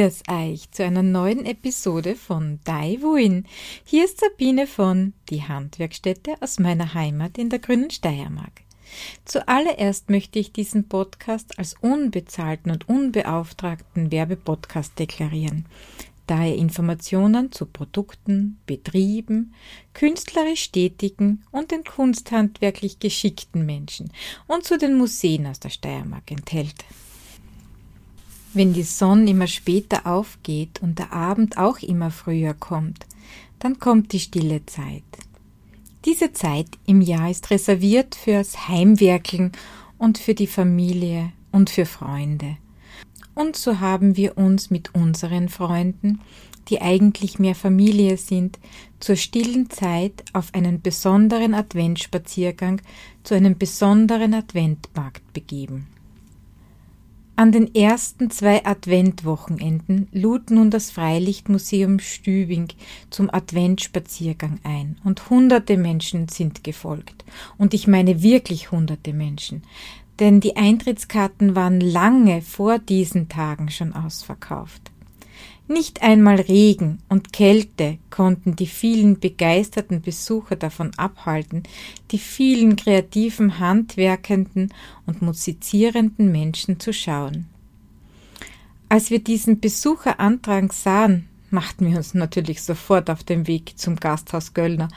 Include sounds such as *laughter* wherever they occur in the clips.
Grüß euch zu einer neuen Episode von Dai Wuin. Hier ist Sabine von Die Handwerkstätte aus meiner Heimat in der grünen Steiermark. Zuallererst möchte ich diesen Podcast als unbezahlten und unbeauftragten Werbepodcast deklarieren, da er Informationen zu Produkten, Betrieben, künstlerisch tätigen und den kunsthandwerklich geschickten Menschen und zu den Museen aus der Steiermark enthält. Wenn die Sonne immer später aufgeht und der Abend auch immer früher kommt, dann kommt die stille Zeit. Diese Zeit im Jahr ist reserviert fürs Heimwerkeln und für die Familie und für Freunde. Und so haben wir uns mit unseren Freunden, die eigentlich mehr Familie sind, zur stillen Zeit auf einen besonderen Adventspaziergang zu einem besonderen Adventmarkt begeben. An den ersten zwei Adventwochenenden lud nun das Freilichtmuseum Stübing zum Adventspaziergang ein und hunderte Menschen sind gefolgt. Und ich meine wirklich hunderte Menschen, denn die Eintrittskarten waren lange vor diesen Tagen schon ausverkauft. Nicht einmal Regen und Kälte konnten die vielen begeisterten Besucher davon abhalten, die vielen kreativen, handwerkenden und musizierenden Menschen zu schauen. Als wir diesen Besucherantrag sahen, machten wir uns natürlich sofort auf den Weg zum Gasthaus Göllner,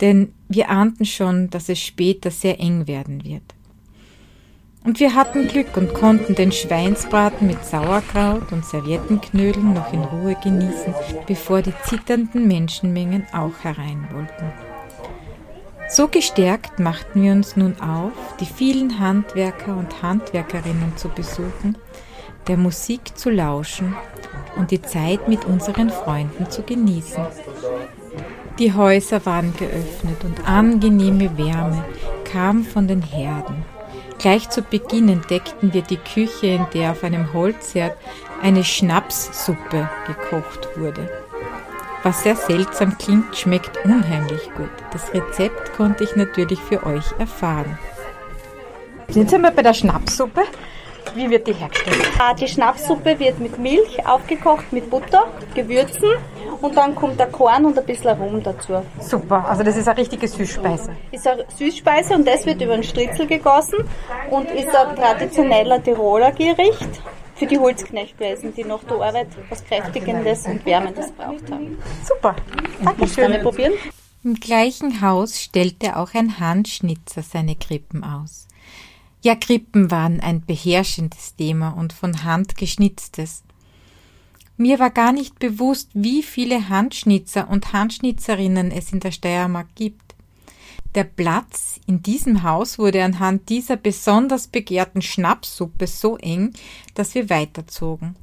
denn wir ahnten schon, dass es später sehr eng werden wird. Und wir hatten Glück und konnten den Schweinsbraten mit Sauerkraut und Serviettenknödeln noch in Ruhe genießen, bevor die zitternden Menschenmengen auch herein wollten. So gestärkt machten wir uns nun auf, die vielen Handwerker und Handwerkerinnen zu besuchen, der Musik zu lauschen und die Zeit mit unseren Freunden zu genießen. Die Häuser waren geöffnet und angenehme Wärme kam von den Herden. Gleich zu Beginn entdeckten wir die Küche, in der auf einem Holzherd eine Schnapssuppe gekocht wurde. Was sehr seltsam klingt, schmeckt unheimlich gut. Das Rezept konnte ich natürlich für euch erfahren. Sind Sie mal bei der Schnapssuppe? Wie wird die hergestellt? Ah, die Schnapssuppe wird mit Milch aufgekocht, mit Butter, Gewürzen und dann kommt der Korn und ein bisschen Rum dazu. Super, also das ist eine richtige Süßspeise. Ist eine Süßspeise und das wird über einen Stritzel gegossen und ist ein traditioneller Tiroler Gericht für die Holzknecht gewesen, die nach der Arbeit was Kräftigendes und Wärmendes braucht haben. Super, danke schön. probieren? Im gleichen Haus stellte auch ein Handschnitzer seine Krippen aus. Ja, Krippen waren ein beherrschendes Thema und von Hand geschnitztes. Mir war gar nicht bewusst, wie viele Handschnitzer und Handschnitzerinnen es in der Steiermark gibt. Der Platz in diesem Haus wurde anhand dieser besonders begehrten Schnappsuppe so eng, dass wir weiterzogen.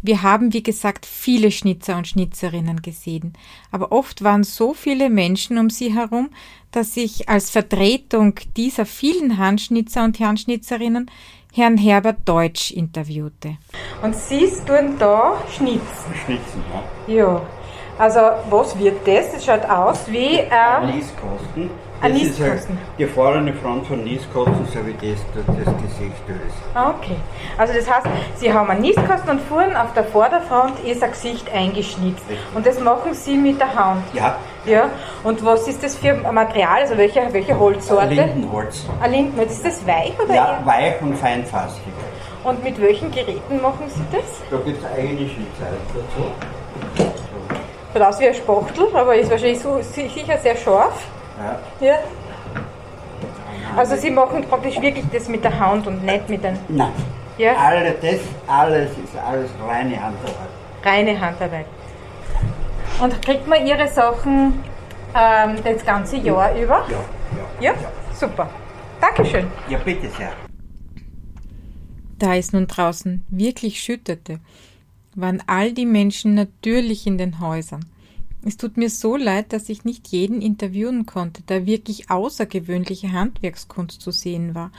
Wir haben, wie gesagt, viele Schnitzer und Schnitzerinnen gesehen, aber oft waren so viele Menschen um sie herum, dass ich als Vertretung dieser vielen Handschnitzer und Handschnitzerinnen Herrn Herbert Deutsch interviewte. Und Sie tun da schnitzen? Schnitzen, ja. Ja. Also, was wird das? Das schaut aus wie ein... Äh, Nieskosten. Das ist halt die vorne Front von Nieskosten, so wie das, das, Gesicht ist. Ah, Okay. Also das heißt, Sie haben einen Nistkasten und vorn auf der Vorderfront ist ein Gesicht eingeschnitzt. Und das machen Sie mit der Hand. Ja, Ja. Und was ist das für ein Material? Also welche, welche Holzsorte? Lindenholz. Ein Lindenholz. Ist das weich oder Ja, eher? weich und feinfassig. Und mit welchen Geräten machen Sie das? Da gibt es eigene Schnitzer dazu. Schaut aus wie ein Spachtel, aber ist wahrscheinlich so, si- sicher sehr scharf. Ja. Ja. Also Sie machen praktisch wirklich das mit der Hand und nicht mit den Nein, ja, alle, das alles ist alles reine Handarbeit. reine Handarbeit. Und kriegt man Ihre Sachen ähm, das ganze Jahr über? Ja, ja. Ja? Super. Dankeschön. Ja, bitte sehr. Da es nun draußen wirklich schüttete, waren all die Menschen natürlich in den Häusern. Es tut mir so leid, dass ich nicht jeden interviewen konnte, da wirklich außergewöhnliche Handwerkskunst zu sehen war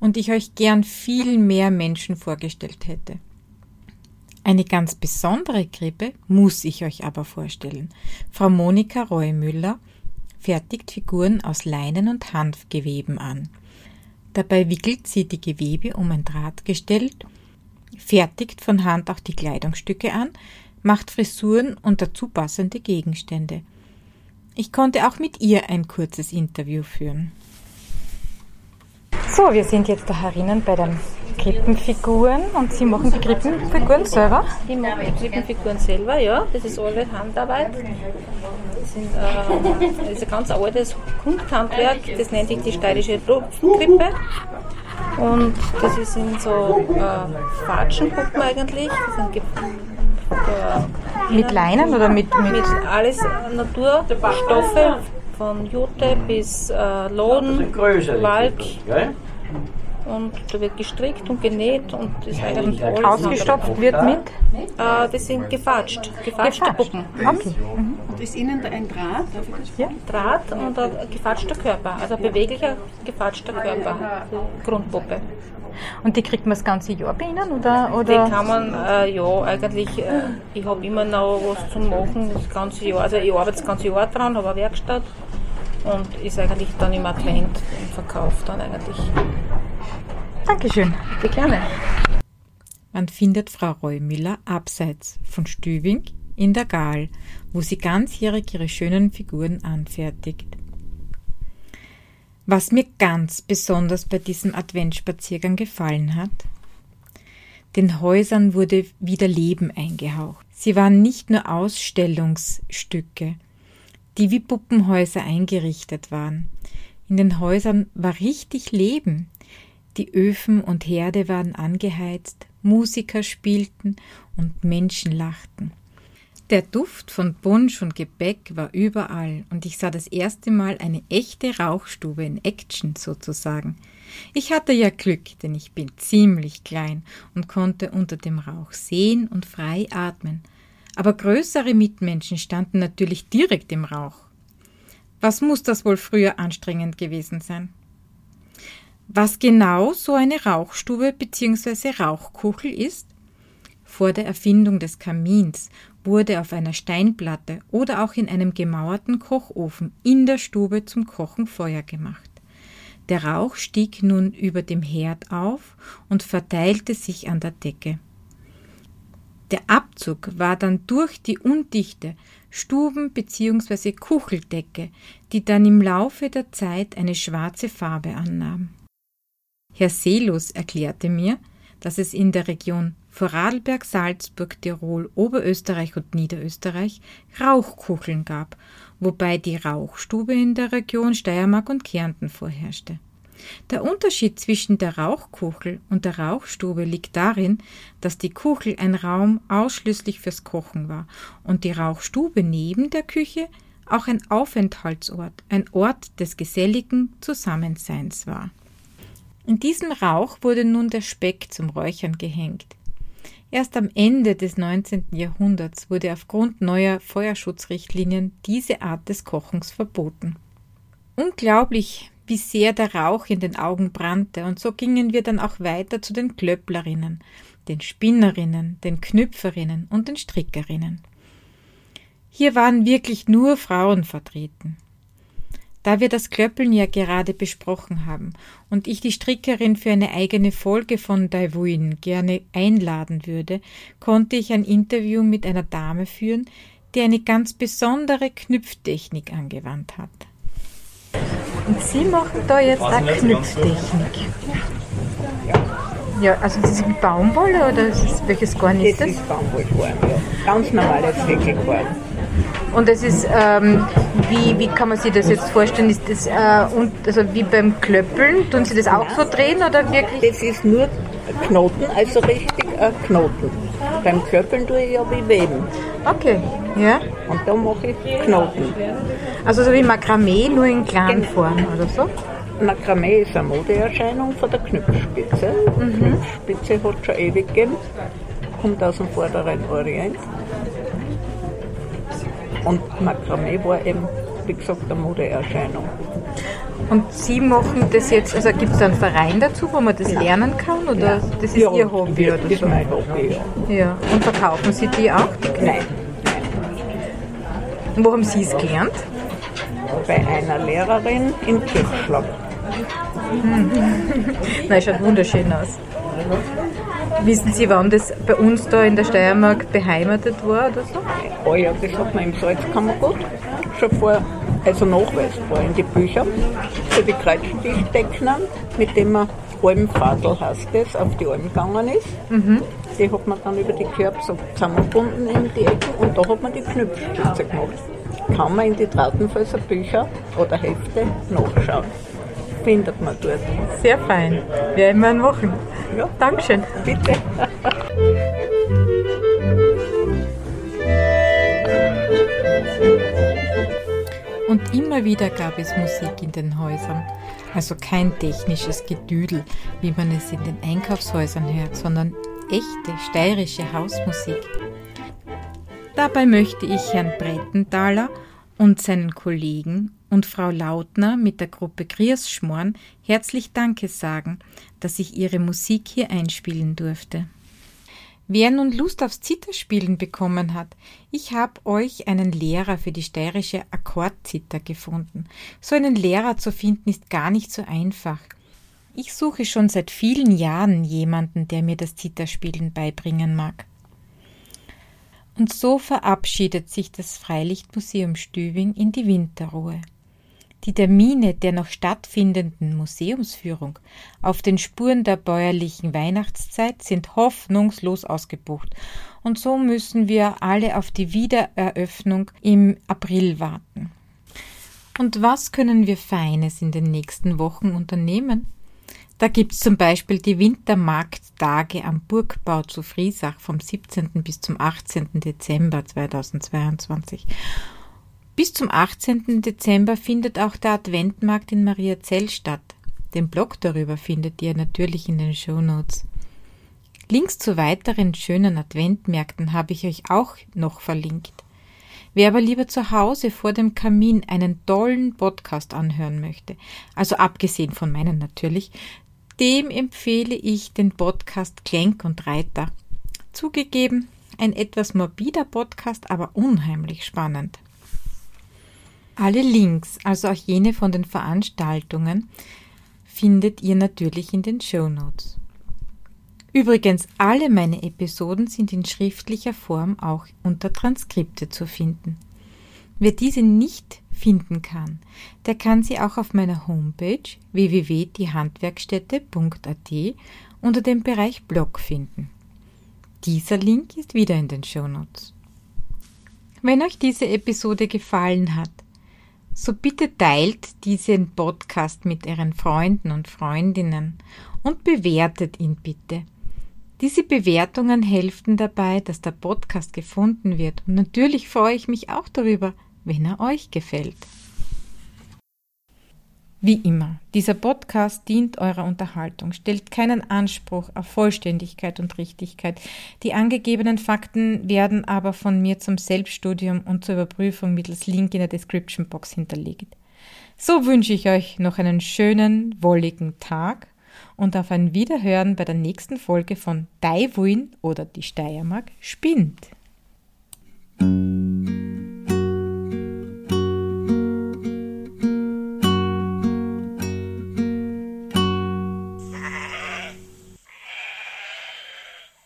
und ich euch gern viel mehr Menschen vorgestellt hätte. Eine ganz besondere Krippe muss ich euch aber vorstellen. Frau Monika Reumüller fertigt Figuren aus Leinen und Hanfgeweben an. Dabei wickelt sie die Gewebe um ein Drahtgestell fertigt von Hand auch die Kleidungsstücke an, macht Frisuren und dazu passende Gegenstände. Ich konnte auch mit ihr ein kurzes Interview führen. So, wir sind jetzt da herinnen bei den Krippenfiguren und Sie machen die Krippenfiguren selber? Die machen die Krippenfiguren selber, ja. Das ist alle Handarbeit. Das, sind, äh, das ist ein ganz altes Kunsthandwerk, das nennt sich die steirische Tropfenkrippe. Und das sind so äh, Fatschenpuppen eigentlich. Das sind mit Leinen oder mit, mit, mit alles Naturstoffe von Jute bis äh, Loden, Walk. Und da wird gestrickt und genäht und ist eigentlich alles. Ausgestopft wird mit? Äh, das sind gefatscht, gefatschte gefatscht. Puppen. Okay. Mhm. Und ist innen da ein Draht? Ja. Draht und ein gefatschter Körper, also ein beweglicher gefatschter Körper, Grundpuppe. Und die kriegt man das ganze Jahr bei Ihnen? Oder, oder? Die kann man, äh, ja, eigentlich, äh, ich habe immer noch was zum Machen das ganze Jahr. Also ich arbeite das ganze Jahr dran, habe eine Werkstatt und ist eigentlich dann im Advent und verkauft dann eigentlich. Dankeschön. Bitte gerne. Man findet Frau Reumüller abseits von Stübing in der Gaal, wo sie ganzjährig ihre schönen Figuren anfertigt. Was mir ganz besonders bei diesem Adventsspaziergang gefallen hat, den Häusern wurde wieder Leben eingehaucht. Sie waren nicht nur Ausstellungsstücke, die wie Puppenhäuser eingerichtet waren. In den Häusern war richtig Leben. Die Öfen und Herde waren angeheizt, Musiker spielten und Menschen lachten. Der Duft von Punsch und Gebäck war überall und ich sah das erste Mal eine echte Rauchstube in Action sozusagen. Ich hatte ja Glück, denn ich bin ziemlich klein und konnte unter dem Rauch sehen und frei atmen. Aber größere Mitmenschen standen natürlich direkt im Rauch. Was muss das wohl früher anstrengend gewesen sein? Was genau so eine Rauchstube bzw. Rauchkuchel ist? Vor der Erfindung des Kamins wurde auf einer Steinplatte oder auch in einem gemauerten Kochofen in der Stube zum Kochen Feuer gemacht. Der Rauch stieg nun über dem Herd auf und verteilte sich an der Decke. Der Abzug war dann durch die undichte Stuben- bzw. Kucheldecke, die dann im Laufe der Zeit eine schwarze Farbe annahm. Herr Selus erklärte mir, dass es in der Region Vorarlberg, Salzburg, Tirol, Oberösterreich und Niederösterreich Rauchkucheln gab, wobei die Rauchstube in der Region Steiermark und Kärnten vorherrschte. Der Unterschied zwischen der Rauchkuchel und der Rauchstube liegt darin, dass die Kuchel ein Raum ausschließlich fürs Kochen war und die Rauchstube neben der Küche auch ein Aufenthaltsort, ein Ort des geselligen Zusammenseins war. In diesem Rauch wurde nun der Speck zum Räuchern gehängt. Erst am Ende des 19. Jahrhunderts wurde aufgrund neuer Feuerschutzrichtlinien diese Art des Kochens verboten. Unglaublich, wie sehr der Rauch in den Augen brannte, und so gingen wir dann auch weiter zu den Klöpplerinnen, den Spinnerinnen, den Knüpferinnen und den Strickerinnen. Hier waren wirklich nur Frauen vertreten. Da wir das Klöppeln ja gerade besprochen haben und ich die Strickerin für eine eigene Folge von Daiwuin gerne einladen würde, konnte ich ein Interview mit einer Dame führen, die eine ganz besondere Knüpftechnik angewandt hat. Und Sie machen da jetzt eine Knüpftechnik. Ja, also das ist Baumwolle oder ist es, welches Garn ist das? Das ist Baumwollgarn, ja. Ganz normales Wickelgarn. Und es ist, ähm, wie, wie kann man sich das jetzt vorstellen? Ist das äh, und, also wie beim Klöppeln? Tun Sie das auch so drehen oder wirklich? Das ist nur Knoten, also richtig ein Knoten. Beim Klöppeln tue ich ja wie Weben. Okay, ja. Und da mache ich Knoten. Also so wie Makramee, nur in kleinen Genau. Form oder so? Makramee ist eine Modeerscheinung von der Knüpfspitze. Die Knüpfspitze hat schon ewig gegeben, kommt aus dem vorderen Orient. Und Makramee war eben, wie gesagt, eine Modeerscheinung. Und Sie machen das jetzt, also gibt es da einen Verein dazu, wo man das lernen kann oder das ist Ja, Ihr Hobby das oder ist so? mein Hobby, ja. Ja. Und verkaufen Sie die auch? Die? Nein, Und wo haben Sie es gelernt? bei einer Lehrerin in Kirchschlag. *laughs* Nein, schaut wunderschön aus. Wissen Sie, wann das bei uns da in der Steiermark beheimatet war oder so? Oh ja, das hat man im Salzkammergut schon vor, also nachweisbar in die Bücher, für die Kreuzstichdeckner, mit dem man Almfadel heißt das, auf die Alm gegangen ist. Mhm. Die hat man dann über die Körper so zusammengebunden in die Ecken und da hat man die Knüpfspitze gemacht. Kann man in die Trautenfelser Bücher oder Hefte nachschauen. Findet man dort. Sehr fein. Werden wir machen. Ja. Dankeschön. Bitte. Und immer wieder gab es Musik in den Häusern. Also kein technisches Gedüdel, wie man es in den Einkaufshäusern hört, sondern echte steirische Hausmusik. Dabei möchte ich Herrn Brettenthaler und seinen Kollegen und Frau Lautner mit der Gruppe Grierschmorn herzlich Danke sagen, dass ich ihre Musik hier einspielen durfte. Wer nun Lust aufs Zitterspielen bekommen hat, ich habe euch einen Lehrer für die steirische Akkordzither gefunden. So einen Lehrer zu finden ist gar nicht so einfach. Ich suche schon seit vielen Jahren jemanden, der mir das Zitterspielen beibringen mag. Und so verabschiedet sich das Freilichtmuseum Stübing in die Winterruhe. Die Termine der noch stattfindenden Museumsführung auf den Spuren der bäuerlichen Weihnachtszeit sind hoffnungslos ausgebucht, und so müssen wir alle auf die Wiedereröffnung im April warten. Und was können wir Feines in den nächsten Wochen unternehmen? Da gibt's zum Beispiel die Wintermarkttage am Burgbau zu Friesach vom 17. bis zum 18. Dezember 2022. Bis zum 18. Dezember findet auch der Adventmarkt in Mariazell statt. Den Blog darüber findet ihr natürlich in den Show Notes. Links zu weiteren schönen Adventmärkten habe ich euch auch noch verlinkt. Wer aber lieber zu Hause vor dem Kamin einen tollen Podcast anhören möchte, also abgesehen von meinen natürlich, dem empfehle ich den Podcast Klenk und Reiter. Zugegeben, ein etwas morbider Podcast, aber unheimlich spannend. Alle Links, also auch jene von den Veranstaltungen, findet ihr natürlich in den Show Notes. Übrigens, alle meine Episoden sind in schriftlicher Form auch unter Transkripte zu finden. Wer diese nicht finden kann, der kann sie auch auf meiner Homepage www.diehandwerkstätte.at unter dem Bereich Blog finden. Dieser Link ist wieder in den Show Notes. Wenn euch diese Episode gefallen hat, so bitte teilt diesen Podcast mit Ihren Freunden und Freundinnen und bewertet ihn bitte. Diese Bewertungen helfen dabei, dass der Podcast gefunden wird und natürlich freue ich mich auch darüber, wenn er euch gefällt. Wie immer, dieser Podcast dient eurer Unterhaltung, stellt keinen Anspruch auf Vollständigkeit und Richtigkeit. Die angegebenen Fakten werden aber von mir zum Selbststudium und zur Überprüfung mittels Link in der Description Box hinterlegt. So wünsche ich euch noch einen schönen, wolligen Tag und auf ein Wiederhören bei der nächsten Folge von Daiwuin oder die Steiermark spinnt.